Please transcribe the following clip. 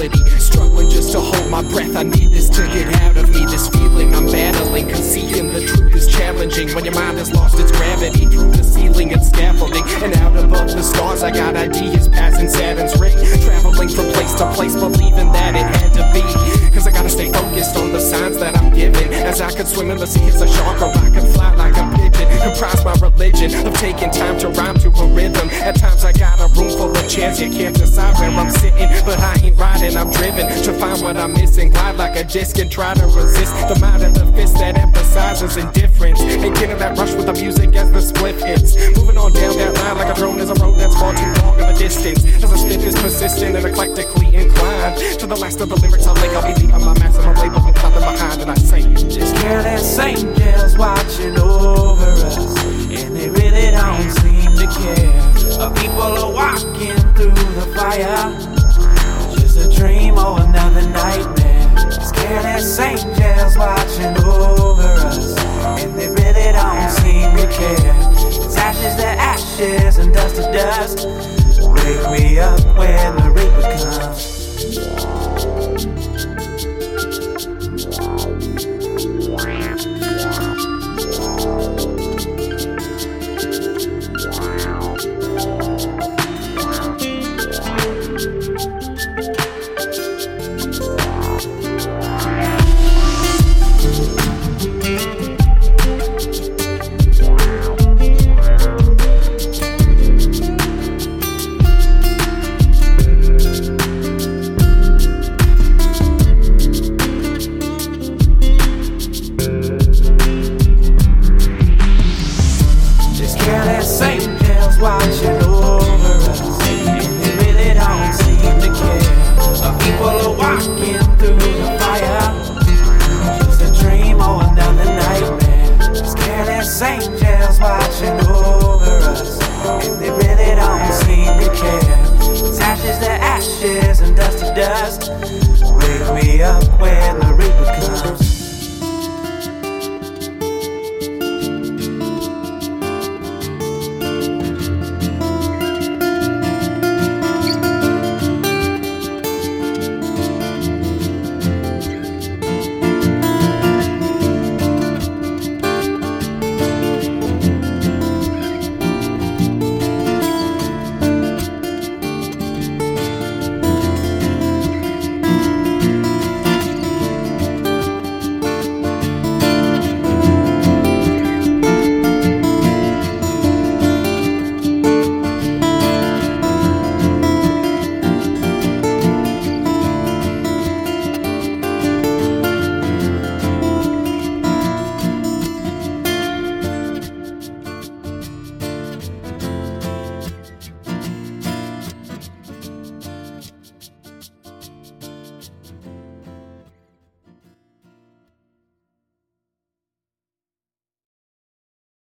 reality. Struggling just to hold my breath, I need this to get out of me. This feeling I'm battling, seeing the truth is challenging. When your mind has lost its gravity, through the ceiling and scaffolding, and out above the stars, I got ideas passing Saturn's ring. Traveling from place to place, believing that it had to be. Cause I gotta stay focused on the signs that I'm given. As I could swim in the sea it's a shark, or I could fly like a pigeon. Comprise my religion of taking time to rhyme to a rhythm. At times I gotta a chairs, you can't decide where I'm sitting. But I ain't riding, I'm driven to find what I'm missing. Glide like a disc and try to resist the mind of the fist that emphasizes indifference. And getting that rush with the music as the split hits. Moving on down that line like a drone is a road that's far too long of a distance. As I spit is persistent and eclectically inclined. To the last of the lyrics I link, I'll be leaving my maximum label and clapping behind and I say, Just can't careless angels watching over dream or another nightmare. Just careless angels watching over us, and they really don't seem to care. It's ashes to ashes and dust to dust. Wake me up when the reaper comes. Angels